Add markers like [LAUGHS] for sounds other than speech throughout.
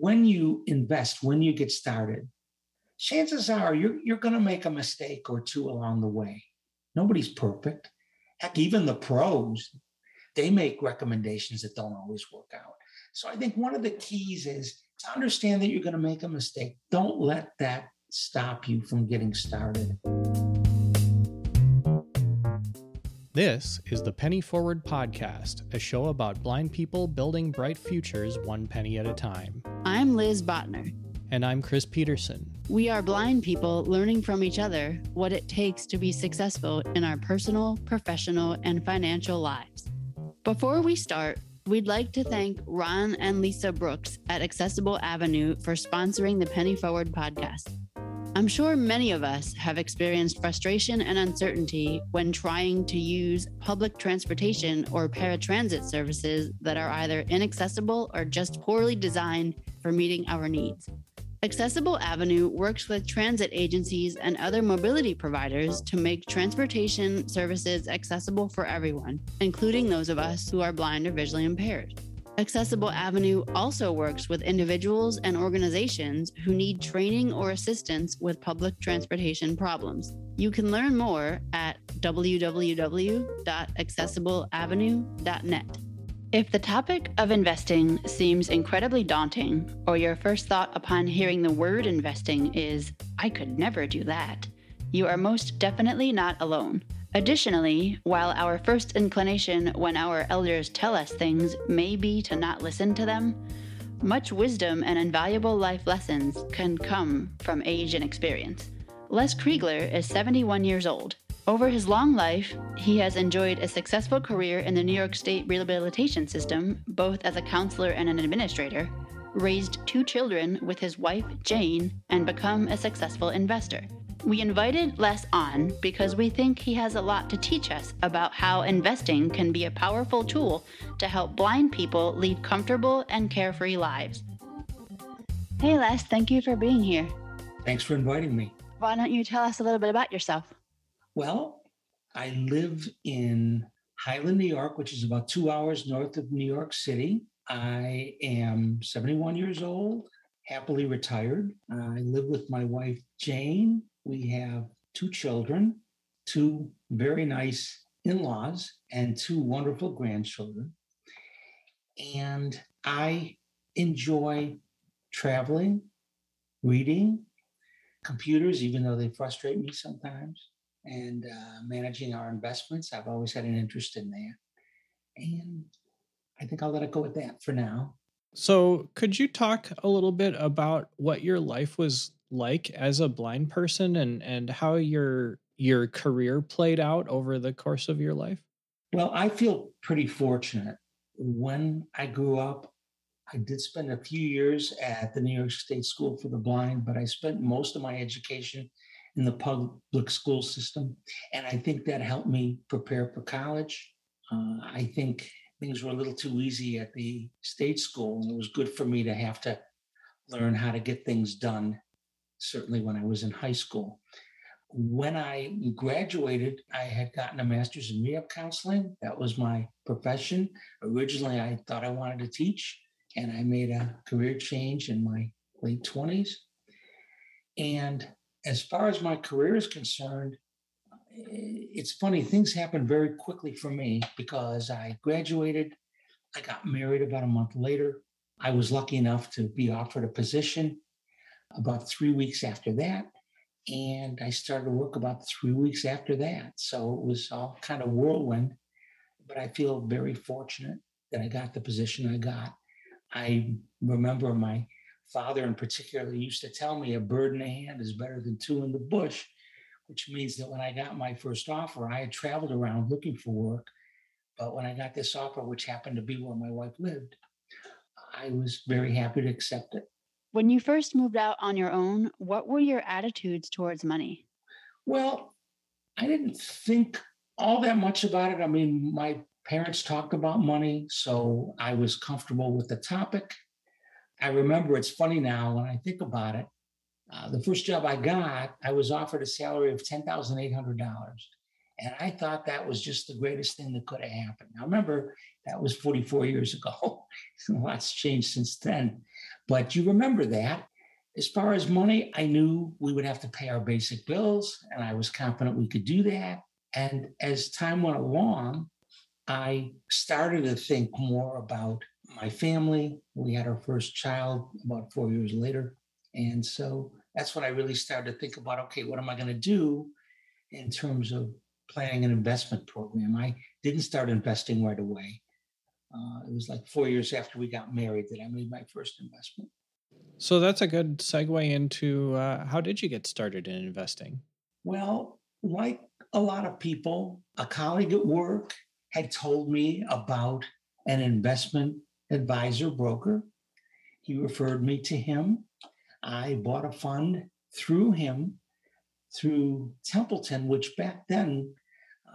when you invest, when you get started, chances are you're, you're going to make a mistake or two along the way. Nobody's perfect. Heck, even the pros, they make recommendations that don't always work out. So I think one of the keys is to understand that you're going to make a mistake. Don't let that stop you from getting started. This is the Penny Forward Podcast, a show about blind people building bright futures one penny at a time. I'm Liz Botner. And I'm Chris Peterson. We are blind people learning from each other what it takes to be successful in our personal, professional, and financial lives. Before we start, we'd like to thank Ron and Lisa Brooks at Accessible Avenue for sponsoring the Penny Forward podcast. I'm sure many of us have experienced frustration and uncertainty when trying to use public transportation or paratransit services that are either inaccessible or just poorly designed for meeting our needs. Accessible Avenue works with transit agencies and other mobility providers to make transportation services accessible for everyone, including those of us who are blind or visually impaired. Accessible Avenue also works with individuals and organizations who need training or assistance with public transportation problems. You can learn more at www.accessibleavenue.net. If the topic of investing seems incredibly daunting, or your first thought upon hearing the word investing is, I could never do that, you are most definitely not alone. Additionally, while our first inclination when our elders tell us things may be to not listen to them, much wisdom and invaluable life lessons can come from age and experience. Les Kriegler is 71 years old. Over his long life, he has enjoyed a successful career in the New York State rehabilitation system, both as a counselor and an administrator, raised two children with his wife, Jane, and become a successful investor. We invited Les on because we think he has a lot to teach us about how investing can be a powerful tool to help blind people lead comfortable and carefree lives. Hey, Les, thank you for being here. Thanks for inviting me. Why don't you tell us a little bit about yourself? Well, I live in Highland, New York, which is about two hours north of New York City. I am 71 years old, happily retired. I live with my wife, Jane, we have two children, two very nice in laws, and two wonderful grandchildren. And I enjoy traveling, reading, computers, even though they frustrate me sometimes, and uh, managing our investments. I've always had an interest in that. And I think I'll let it go with that for now. So, could you talk a little bit about what your life was like as a blind person and and how your your career played out over the course of your life? Well, I feel pretty fortunate. When I grew up, I did spend a few years at the New York State School for the Blind, but I spent most of my education in the public school system. And I think that helped me prepare for college. Uh, I think things were a little too easy at the state school, and it was good for me to have to learn how to get things done certainly when I was in high school. When I graduated, I had gotten a master's in rehab counseling. That was my profession. Originally, I thought I wanted to teach, and I made a career change in my late 20s. And as far as my career is concerned, it's funny, things happened very quickly for me because I graduated, I got married about a month later. I was lucky enough to be offered a position about three weeks after that. And I started work about three weeks after that. So it was all kind of whirlwind. But I feel very fortunate that I got the position I got. I remember my father, in particular, used to tell me a bird in the hand is better than two in the bush, which means that when I got my first offer, I had traveled around looking for work. But when I got this offer, which happened to be where my wife lived, I was very happy to accept it. When you first moved out on your own, what were your attitudes towards money? Well, I didn't think all that much about it. I mean, my parents talked about money, so I was comfortable with the topic. I remember it's funny now when I think about it. Uh, the first job I got, I was offered a salary of $10,800. And I thought that was just the greatest thing that could have happened. Now, remember, that was 44 years ago. [LAUGHS] Lots changed since then. But you remember that. As far as money, I knew we would have to pay our basic bills, and I was confident we could do that. And as time went along, I started to think more about my family. We had our first child about four years later. And so that's when I really started to think about okay, what am I going to do in terms of planning an investment program? I didn't start investing right away. Uh, it was like four years after we got married that I made my first investment. So that's a good segue into uh, how did you get started in investing? Well, like a lot of people, a colleague at work had told me about an investment advisor broker. He referred me to him. I bought a fund through him, through Templeton, which back then,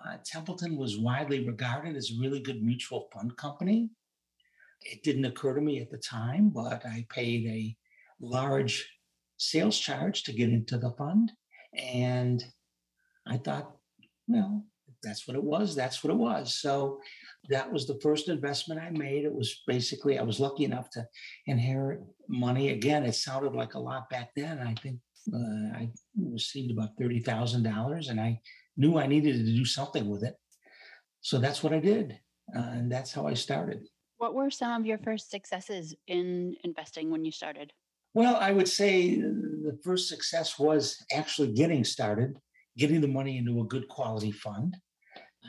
uh, Templeton was widely regarded as a really good mutual fund company. It didn't occur to me at the time, but I paid a large sales charge to get into the fund. And I thought, well, that's what it was. That's what it was. So that was the first investment I made. It was basically, I was lucky enough to inherit money. Again, it sounded like a lot back then. I think uh, I received about $30,000 and I knew I needed to do something with it. So that's what I did. Uh, and that's how I started. What were some of your first successes in investing when you started? Well, I would say the first success was actually getting started, getting the money into a good quality fund.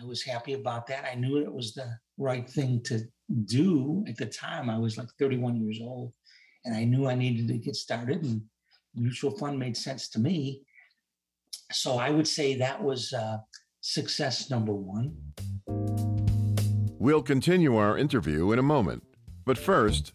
I was happy about that. I knew it was the right thing to do at the time. I was like 31 years old and I knew I needed to get started and mutual fund made sense to me. So I would say that was uh, success number one. We'll continue our interview in a moment. But first,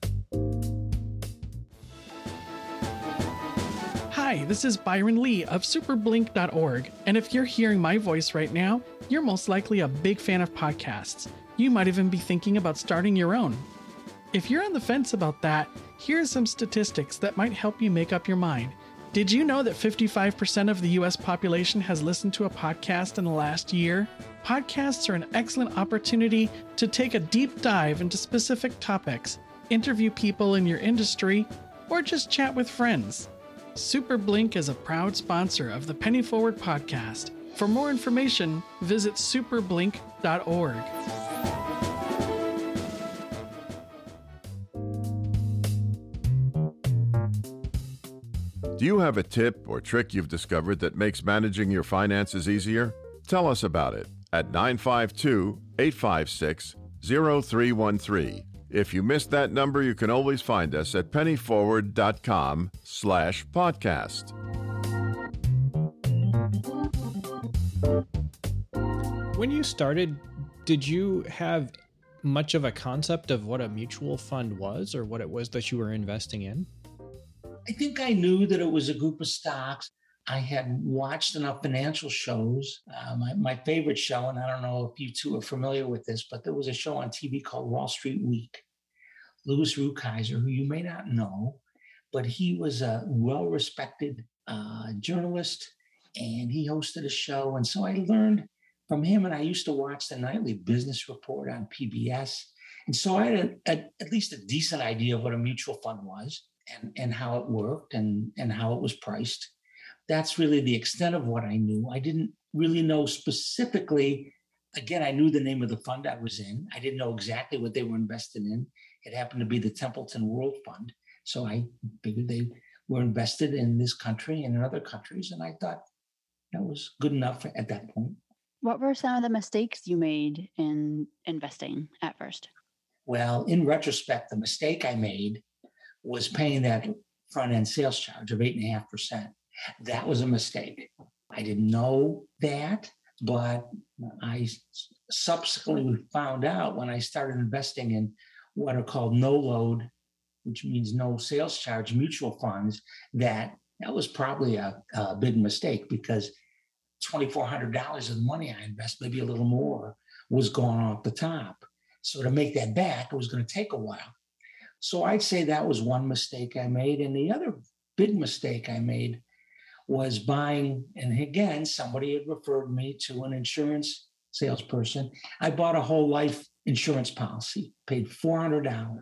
Hi, this is Byron Lee of superblink.org. And if you're hearing my voice right now, you're most likely a big fan of podcasts. You might even be thinking about starting your own. If you're on the fence about that, here are some statistics that might help you make up your mind. Did you know that 55% of the US population has listened to a podcast in the last year? Podcasts are an excellent opportunity to take a deep dive into specific topics, interview people in your industry, or just chat with friends. Superblink is a proud sponsor of the Penny Forward podcast. For more information, visit superblink.org. do you have a tip or trick you've discovered that makes managing your finances easier? Tell us about it at 952 856 0313 if you missed that number, you can always find us at pennyforward.com slash podcast. When you started, did you have much of a concept of what a mutual fund was or what it was that you were investing in? I think I knew that it was a group of stocks. I had watched enough financial shows. Uh, my, my favorite show, and I don't know if you two are familiar with this, but there was a show on TV called Wall Street Week. Louis Rukeyser, who you may not know, but he was a well respected uh, journalist and he hosted a show. And so I learned from him, and I used to watch the nightly business report on PBS. And so I had a, a, at least a decent idea of what a mutual fund was and, and how it worked and, and how it was priced. That's really the extent of what I knew. I didn't really know specifically. Again, I knew the name of the fund I was in. I didn't know exactly what they were invested in. It happened to be the Templeton World Fund. So I figured they were invested in this country and in other countries. And I thought that was good enough at that point. What were some of the mistakes you made in investing at first? Well, in retrospect, the mistake I made was paying that front end sales charge of eight and a half percent. That was a mistake. I didn't know that, but I subsequently found out when I started investing in what are called no load, which means no sales charge mutual funds, that that was probably a, a big mistake because $2,400 of the money I invest, maybe a little more, was gone off the top. So to make that back, it was going to take a while. So I'd say that was one mistake I made. And the other big mistake I made was buying, and again, somebody had referred me to an insurance salesperson. I bought a whole life insurance policy, paid $400.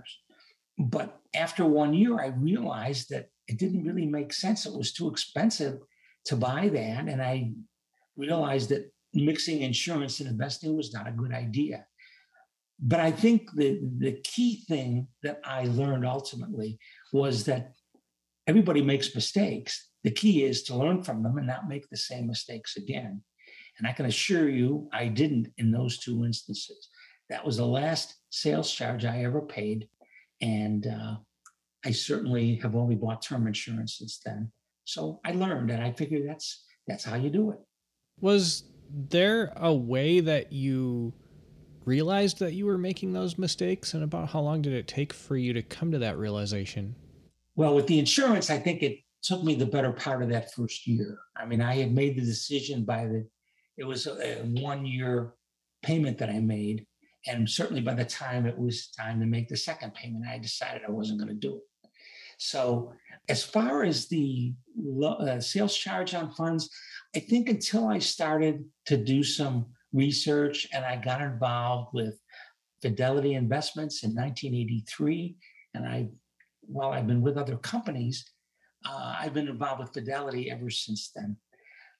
But after one year, I realized that it didn't really make sense. It was too expensive to buy that. And I realized that mixing insurance and investing was not a good idea. But I think the, the key thing that I learned ultimately was that everybody makes mistakes. The key is to learn from them and not make the same mistakes again. And I can assure you, I didn't in those two instances. That was the last sales charge I ever paid. And uh, I certainly have only bought term insurance since then. So I learned and I figured that's that's how you do it. Was there a way that you realized that you were making those mistakes and about how long did it take for you to come to that realization? Well, with the insurance, I think it took me the better part of that first year. I mean, I had made the decision by the, it was a, one year payment that I made. And certainly by the time it was time to make the second payment, I decided I wasn't going to do it. So, as far as the uh, sales charge on funds, I think until I started to do some research and I got involved with Fidelity Investments in 1983, and I while I've been with other companies, uh, I've been involved with Fidelity ever since then.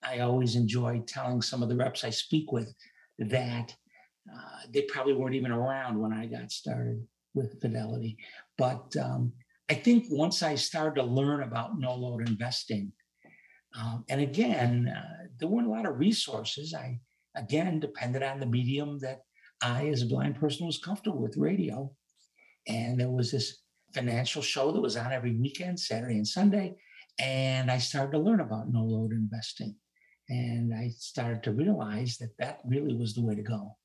I always enjoy telling some of the reps I speak with that uh, they probably weren't even around when I got started with Fidelity. But um, I think once I started to learn about no load investing, um, and again, uh, there weren't a lot of resources. I again depended on the medium that I, as a blind person, was comfortable with radio. And there was this financial show that was on every weekend, Saturday and Sunday. And I started to learn about no load investing. And I started to realize that that really was the way to go.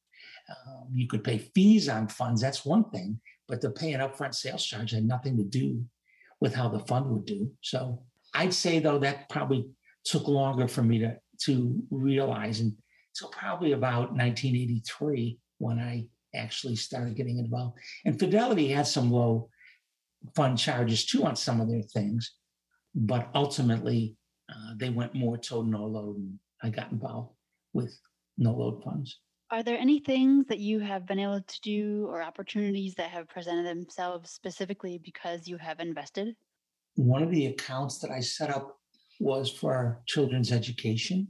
Um, you could pay fees on funds, that's one thing, but to pay an upfront sales charge had nothing to do with how the fund would do. So I'd say, though, that probably took longer for me to, to realize. And so, probably about 1983 when I actually started getting involved. And Fidelity had some low fund charges too on some of their things, but ultimately uh, they went more to no load. And I got involved with no load funds. Are there any things that you have been able to do or opportunities that have presented themselves specifically because you have invested? One of the accounts that I set up was for children's education.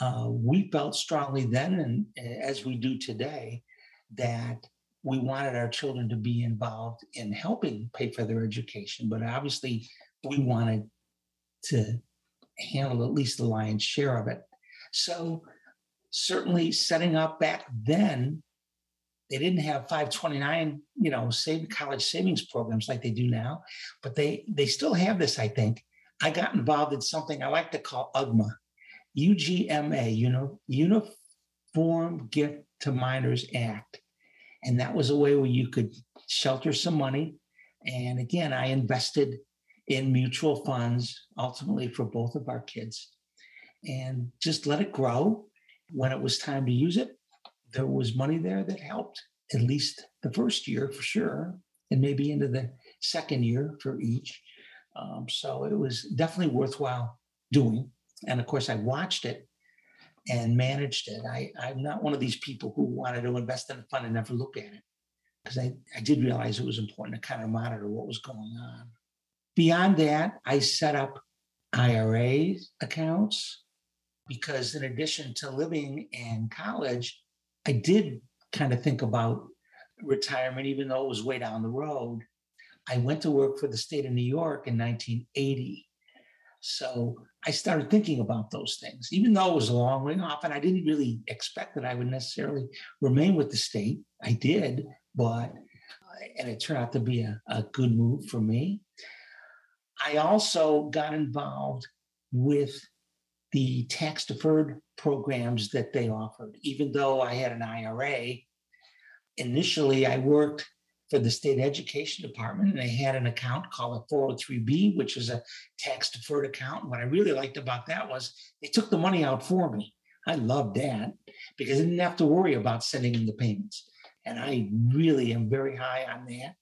Uh, we felt strongly then, and as we do today, that we wanted our children to be involved in helping pay for their education, but obviously we wanted to handle at least the lion's share of it. So certainly setting up back then, they didn't have 529, you know, save college savings programs like they do now, but they they still have this, I think. I got involved in something I like to call UGMA, UGMA, you know, Uniform Gift to Minors Act. And that was a way where you could shelter some money. And again, I invested in mutual funds ultimately for both of our kids and just let it grow. When it was time to use it, there was money there that helped at least the first year for sure, and maybe into the second year for each. Um, so it was definitely worthwhile doing. And of course, I watched it and managed it. I, I'm not one of these people who wanted to invest in a fund and never look at it because I, I did realize it was important to kind of monitor what was going on. Beyond that, I set up IRA accounts because, in addition to living in college, I did kind of think about retirement, even though it was way down the road. I went to work for the state of New York in 1980. So I started thinking about those things, even though it was a long way off, and I didn't really expect that I would necessarily remain with the state. I did, but uh, and it turned out to be a, a good move for me. I also got involved with the tax deferred programs that they offered, even though I had an IRA. Initially, I worked for the state education department and they had an account called a 403b which is a tax deferred account and what i really liked about that was they took the money out for me i loved that because i didn't have to worry about sending in the payments and i really am very high on that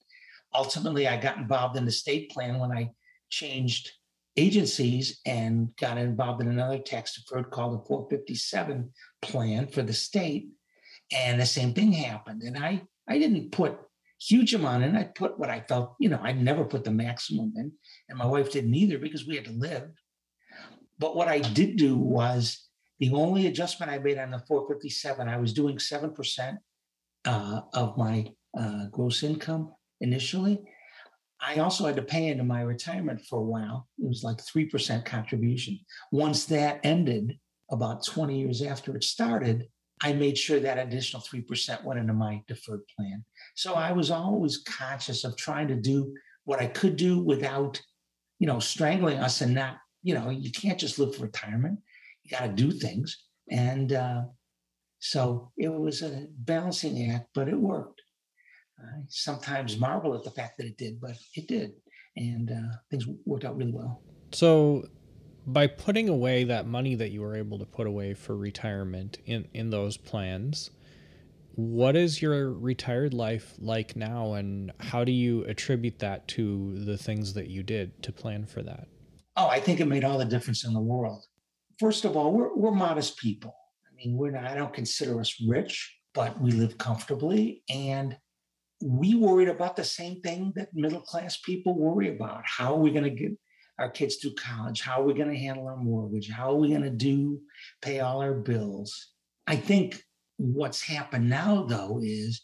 ultimately i got involved in the state plan when i changed agencies and got involved in another tax deferred called the 457 plan for the state. And the same thing happened. And I, I didn't put huge amount in. I put what I felt, you know, I never put the maximum in. And my wife didn't either because we had to live. But what I did do was the only adjustment I made on the 457, I was doing 7% uh, of my uh, gross income initially. I also had to pay into my retirement for a while. It was like 3% contribution. Once that ended, about 20 years after it started, I made sure that additional 3% went into my deferred plan. So I was always conscious of trying to do what I could do without, you know, strangling us and not, you know, you can't just live for retirement. You got to do things. And uh, so it was a balancing act, but it worked. I sometimes marvel at the fact that it did, but it did. And uh, things worked out really well. So, by putting away that money that you were able to put away for retirement in, in those plans, what is your retired life like now, and how do you attribute that to the things that you did to plan for that? Oh, I think it made all the difference in the world. First of all, we're, we're modest people. I mean, we're not, I don't consider us rich, but we live comfortably. And we worried about the same thing that middle class people worry about. How are we going to get our kids through college? How are we going to handle our mortgage? How are we going to do pay all our bills? I think what's happened now, though, is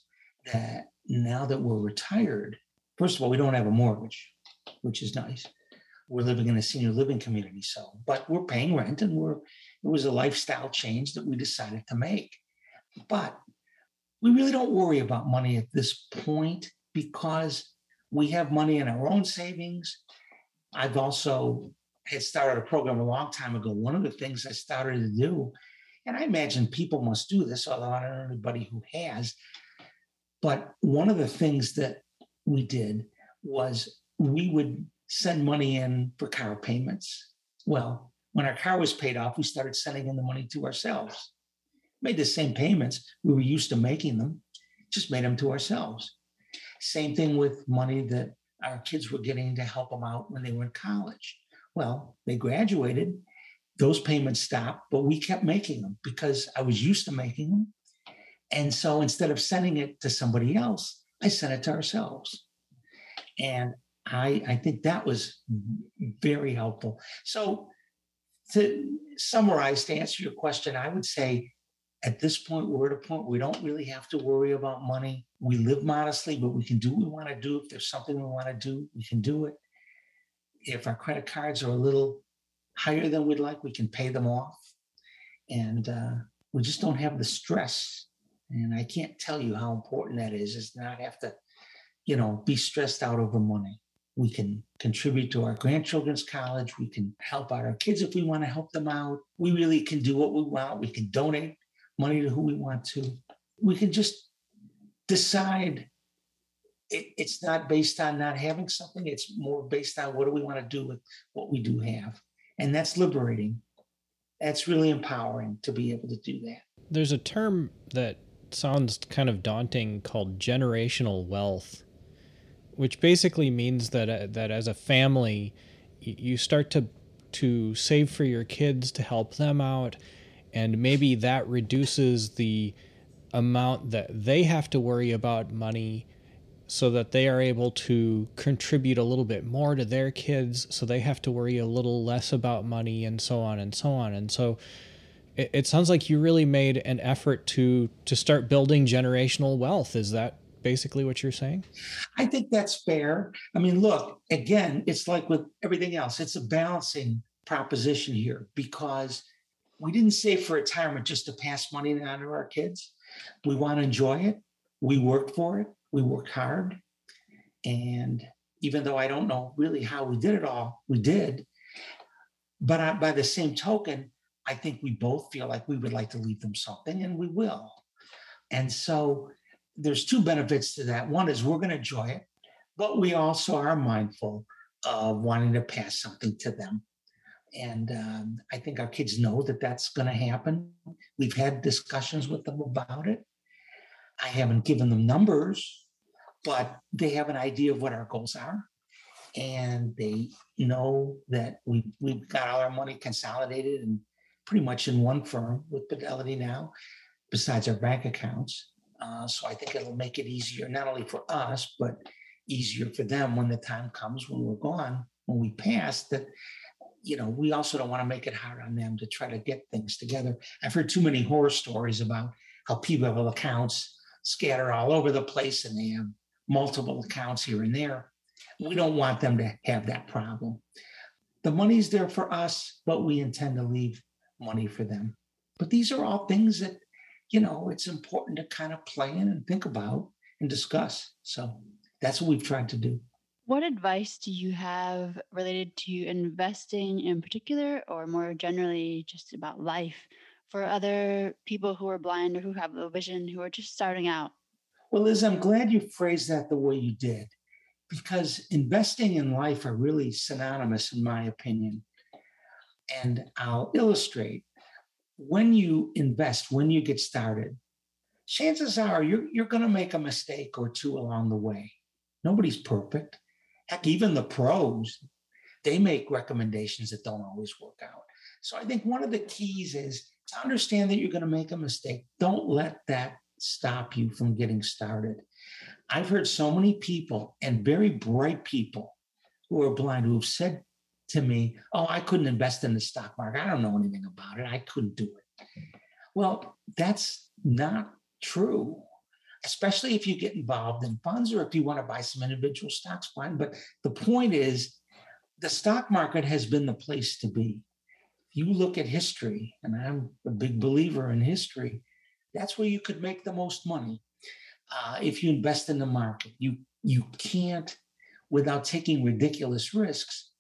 that now that we're retired, first of all, we don't have a mortgage, which is nice. We're living in a senior living community, so but we're paying rent, and we're it was a lifestyle change that we decided to make. But we really don't worry about money at this point because we have money in our own savings. I've also had started a program a long time ago. One of the things I started to do, and I imagine people must do this, although I don't know anybody who has, but one of the things that we did was we would send money in for car payments. Well, when our car was paid off, we started sending in the money to ourselves made the same payments. We were used to making them, just made them to ourselves. Same thing with money that our kids were getting to help them out when they were in college. Well, they graduated, those payments stopped, but we kept making them because I was used to making them. And so instead of sending it to somebody else, I sent it to ourselves. And I, I think that was very helpful. So to summarize, to answer your question, I would say at this point, we're at a point we don't really have to worry about money. We live modestly, but we can do what we want to do. If there's something we want to do, we can do it. If our credit cards are a little higher than we'd like, we can pay them off. And uh, we just don't have the stress. And I can't tell you how important that is, is not have to, you know, be stressed out over money. We can contribute to our grandchildren's college. We can help out our kids if we want to help them out. We really can do what we want. We can donate money to who we want to. We can just decide it, it's not based on not having something, it's more based on what do we want to do with what we do have. And that's liberating. That's really empowering to be able to do that. There's a term that sounds kind of daunting called generational wealth, which basically means that uh, that as a family, you start to to save for your kids to help them out and maybe that reduces the amount that they have to worry about money so that they are able to contribute a little bit more to their kids so they have to worry a little less about money and so on and so on. And so it, it sounds like you really made an effort to to start building generational wealth. Is that basically what you're saying? I think that's fair. I mean look again it's like with everything else it's a balancing proposition here because we didn't save for retirement just to pass money on to our kids. We want to enjoy it. We worked for it. We worked hard. And even though I don't know really how we did it all, we did. But I, by the same token, I think we both feel like we would like to leave them something, and we will. And so there's two benefits to that. One is we're going to enjoy it, but we also are mindful of wanting to pass something to them and um, I think our kids know that that's going to happen. We've had discussions with them about it. I haven't given them numbers, but they have an idea of what our goals are. and they know that we we've got all our money consolidated and pretty much in one firm with Fidelity now, besides our bank accounts. Uh, so I think it'll make it easier, not only for us, but easier for them when the time comes when we're gone, when we pass, that you know, we also don't want to make it hard on them to try to get things together. I've heard too many horror stories about how people have accounts scattered all over the place and they have multiple accounts here and there. We don't want them to have that problem. The money's there for us, but we intend to leave money for them. But these are all things that, you know, it's important to kind of plan and think about and discuss. So that's what we've tried to do. What advice do you have related to investing in particular, or more generally, just about life for other people who are blind or who have low vision who are just starting out? Well, Liz, I'm glad you phrased that the way you did, because investing in life are really synonymous, in my opinion. And I'll illustrate when you invest, when you get started, chances are you're, you're going to make a mistake or two along the way. Nobody's perfect. Heck, even the pros, they make recommendations that don't always work out. So I think one of the keys is to understand that you're going to make a mistake. Don't let that stop you from getting started. I've heard so many people and very bright people who are blind who have said to me, Oh, I couldn't invest in the stock market. I don't know anything about it. I couldn't do it. Well, that's not true, especially if you get involved in funds or if you want to buy some individual stocks, fine. But the point is, the stock market has been the place to be. You look at history, and I'm a big believer in history, that's where you could make the most money. Uh, if you invest in the market, you you can't, without taking ridiculous risks,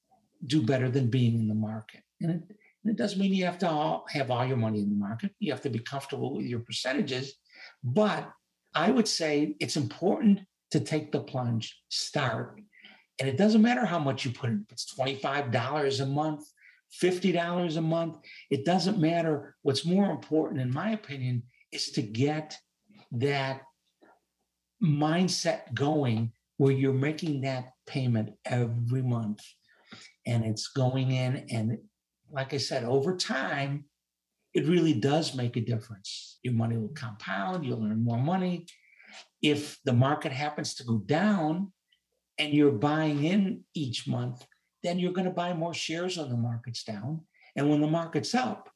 do better than being in the market. And it, and it doesn't mean you have to all, have all your money in the market. You have to be comfortable with your percentages. But I would say it's important to take the plunge, start. And it doesn't matter how much you put in. If it's $25 a month, $50 a month, it doesn't matter. What's more important, in my opinion, is to get that mindset going where you're making that payment every month and it's going in and like i said over time it really does make a difference your money will compound you'll earn more money if the market happens to go down and you're buying in each month then you're going to buy more shares when the market's down and when the market's up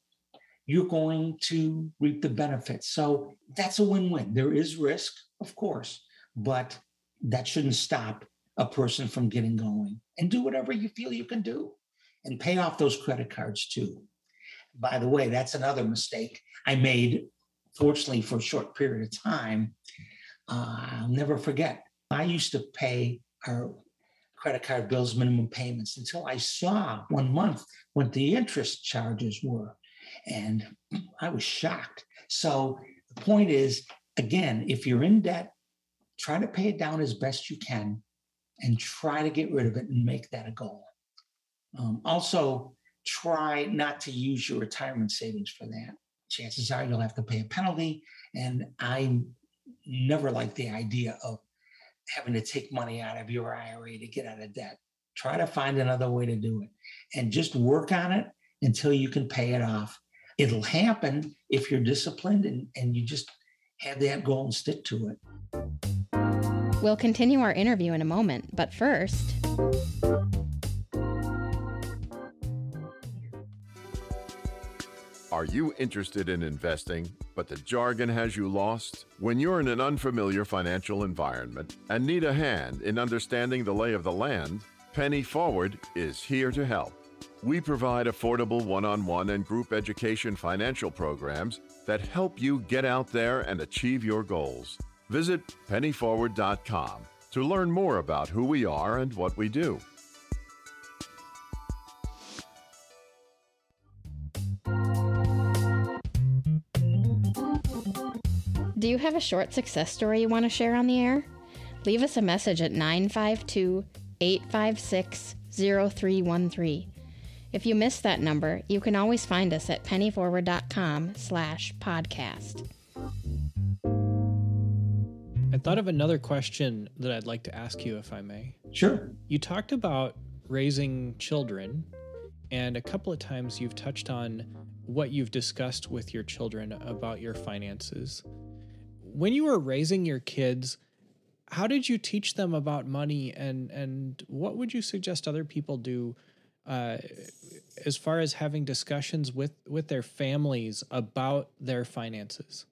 you're going to reap the benefits. So that's a win win. There is risk, of course, but that shouldn't stop a person from getting going and do whatever you feel you can do and pay off those credit cards too. By the way, that's another mistake I made, fortunately, for a short period of time. Uh, I'll never forget. I used to pay our credit card bills minimum payments until I saw one month what the interest charges were. And I was shocked. So the point is, again, if you're in debt, try to pay it down as best you can and try to get rid of it and make that a goal. Um, also, try not to use your retirement savings for that. Chances are you'll have to pay a penalty. And I never like the idea of having to take money out of your IRA to get out of debt. Try to find another way to do it and just work on it until you can pay it off. It'll happen if you're disciplined and, and you just have that goal and stick to it. We'll continue our interview in a moment, but first. Are you interested in investing, but the jargon has you lost? When you're in an unfamiliar financial environment and need a hand in understanding the lay of the land, Penny Forward is here to help. We provide affordable one on one and group education financial programs that help you get out there and achieve your goals. Visit pennyforward.com to learn more about who we are and what we do. Do you have a short success story you want to share on the air? Leave us a message at 952 856 0313. If you missed that number, you can always find us at pennyforward.com slash podcast. I thought of another question that I'd like to ask you, if I may. Sure. You talked about raising children, and a couple of times you've touched on what you've discussed with your children about your finances. When you were raising your kids, how did you teach them about money, and and what would you suggest other people do uh, as far as having discussions with with their families about their finances?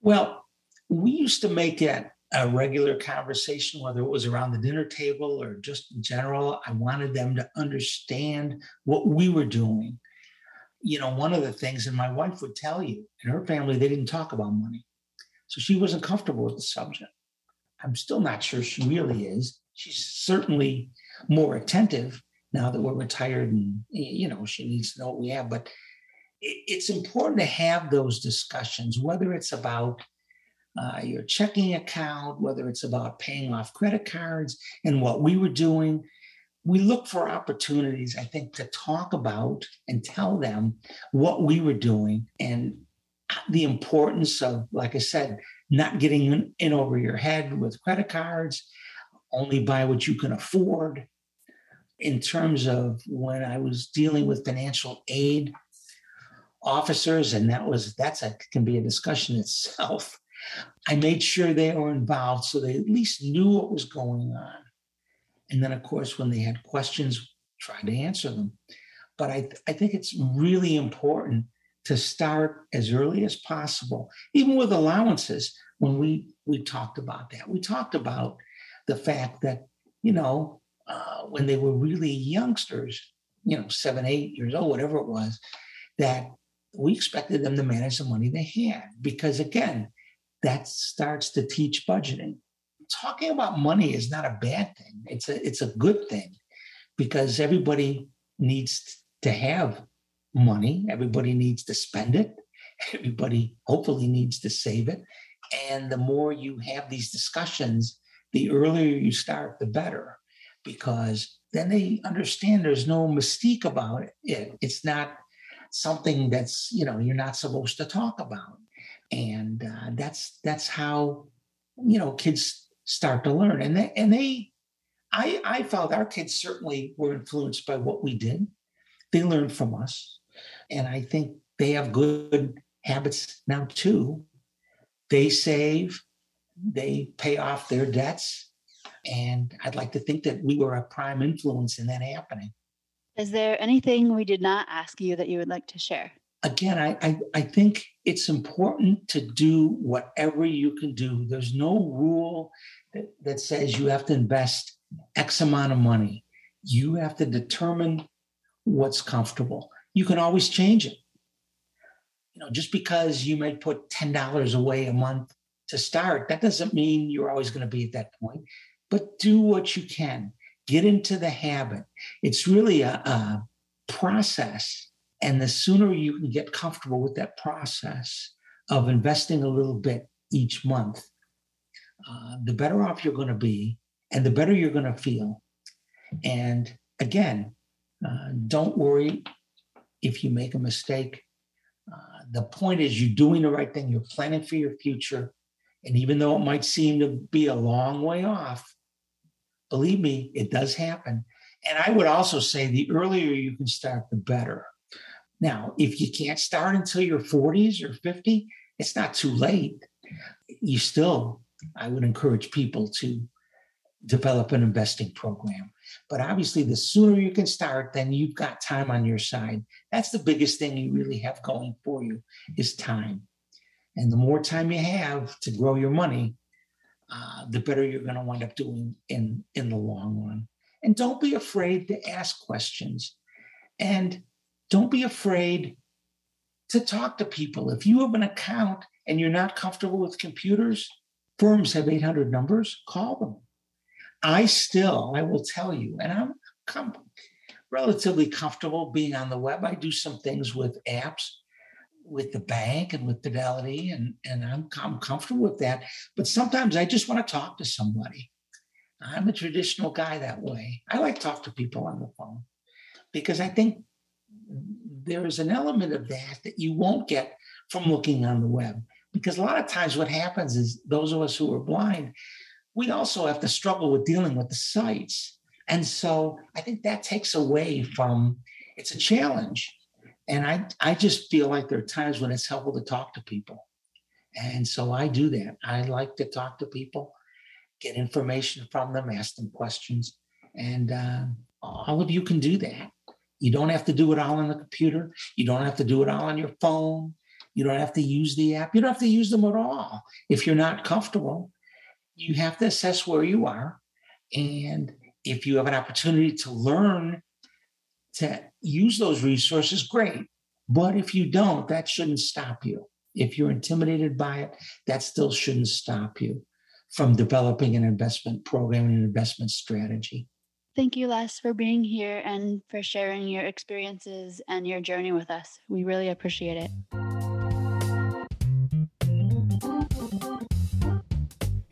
Well, we used to make it a regular conversation, whether it was around the dinner table or just in general. I wanted them to understand what we were doing. You know, one of the things, and my wife would tell you, in her family, they didn't talk about money. So she wasn't comfortable with the subject. I'm still not sure she really is. She's certainly more attentive now that we're retired and, you know, she needs to know what we have. But it's important to have those discussions, whether it's about uh, your checking account, whether it's about paying off credit cards and what we were doing. We look for opportunities, I think, to talk about and tell them what we were doing and the importance of, like I said, not getting in over your head with credit cards, only buy what you can afford. In terms of when I was dealing with financial aid officers, and that was that's a can be a discussion itself. I made sure they were involved so they at least knew what was going on. And then, of course, when they had questions, tried to answer them. But I, I think it's really important to start as early as possible, even with allowances. When we we talked about that, we talked about the fact that you know uh, when they were really youngsters, you know, seven, eight years old, whatever it was, that we expected them to manage the money they had because again, that starts to teach budgeting. Talking about money is not a bad thing. It's a it's a good thing because everybody needs to have money. Everybody needs to spend it. [LAUGHS] Everybody hopefully needs to save it. And the more you have these discussions, the earlier you start, the better, because then they understand there's no mystique about it. It's not something that's, you know, you're not supposed to talk about and uh, that's that's how you know kids start to learn and they and they i i felt our kids certainly were influenced by what we did they learned from us and i think they have good habits now too they save they pay off their debts and i'd like to think that we were a prime influence in that happening is there anything we did not ask you that you would like to share again, I, I, I think it's important to do whatever you can do. There's no rule that, that says you have to invest X amount of money. You have to determine what's comfortable. You can always change it. You know, just because you might put $10 away a month to start, that doesn't mean you're always going to be at that point. But do what you can. Get into the habit. It's really a, a process and the sooner you can get comfortable with that process of investing a little bit each month, uh, the better off you're going to be and the better you're going to feel. And again, uh, don't worry if you make a mistake. Uh, the point is, you're doing the right thing, you're planning for your future. And even though it might seem to be a long way off, believe me, it does happen. And I would also say the earlier you can start, the better. Now, if you can't start until your 40s or 50, it's not too late. You still, I would encourage people to develop an investing program. But obviously, the sooner you can start, then you've got time on your side. That's the biggest thing you really have going for you is time. And the more time you have to grow your money, uh, the better you're going to wind up doing in in the long run. And don't be afraid to ask questions. And don't be afraid to talk to people. If you have an account and you're not comfortable with computers, firms have 800 numbers, call them. I still, I will tell you, and I'm, I'm relatively comfortable being on the web. I do some things with apps with the bank and with Fidelity, and, and I'm, I'm comfortable with that. But sometimes I just want to talk to somebody. I'm a traditional guy that way. I like talk to people on the phone because I think there is an element of that that you won't get from looking on the web. Because a lot of times what happens is those of us who are blind, we also have to struggle with dealing with the sites. And so I think that takes away from it's a challenge. And I, I just feel like there are times when it's helpful to talk to people. And so I do that. I like to talk to people, get information from them, ask them questions. And uh, all of you can do that. You don't have to do it all on the computer. You don't have to do it all on your phone. You don't have to use the app. You don't have to use them at all. If you're not comfortable, you have to assess where you are. And if you have an opportunity to learn to use those resources, great. But if you don't, that shouldn't stop you. If you're intimidated by it, that still shouldn't stop you from developing an investment program and an investment strategy. Thank you, Les, for being here and for sharing your experiences and your journey with us. We really appreciate it.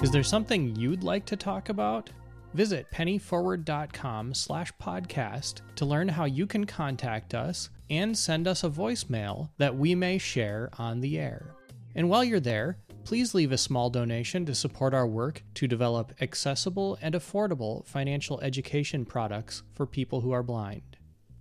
Is there something you'd like to talk about? Visit pennyforward.com slash podcast to learn how you can contact us and send us a voicemail that we may share on the air. And while you're there, please leave a small donation to support our work to develop accessible and affordable financial education products for people who are blind.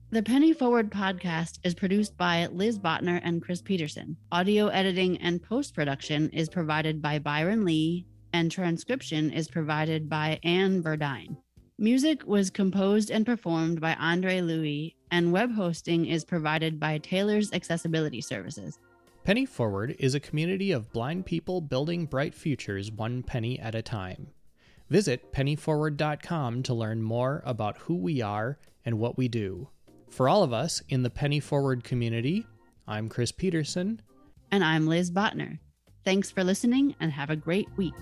The Penny Forward podcast is produced by Liz Botner and Chris Peterson. Audio editing and post production is provided by Byron Lee, and transcription is provided by Anne Verdine. Music was composed and performed by Andre Louis, and web hosting is provided by Taylor's Accessibility Services. Penny Forward is a community of blind people building bright futures one penny at a time. Visit pennyforward.com to learn more about who we are and what we do. For all of us in the Penny Forward community, I'm Chris Peterson. And I'm Liz Botner. Thanks for listening and have a great week.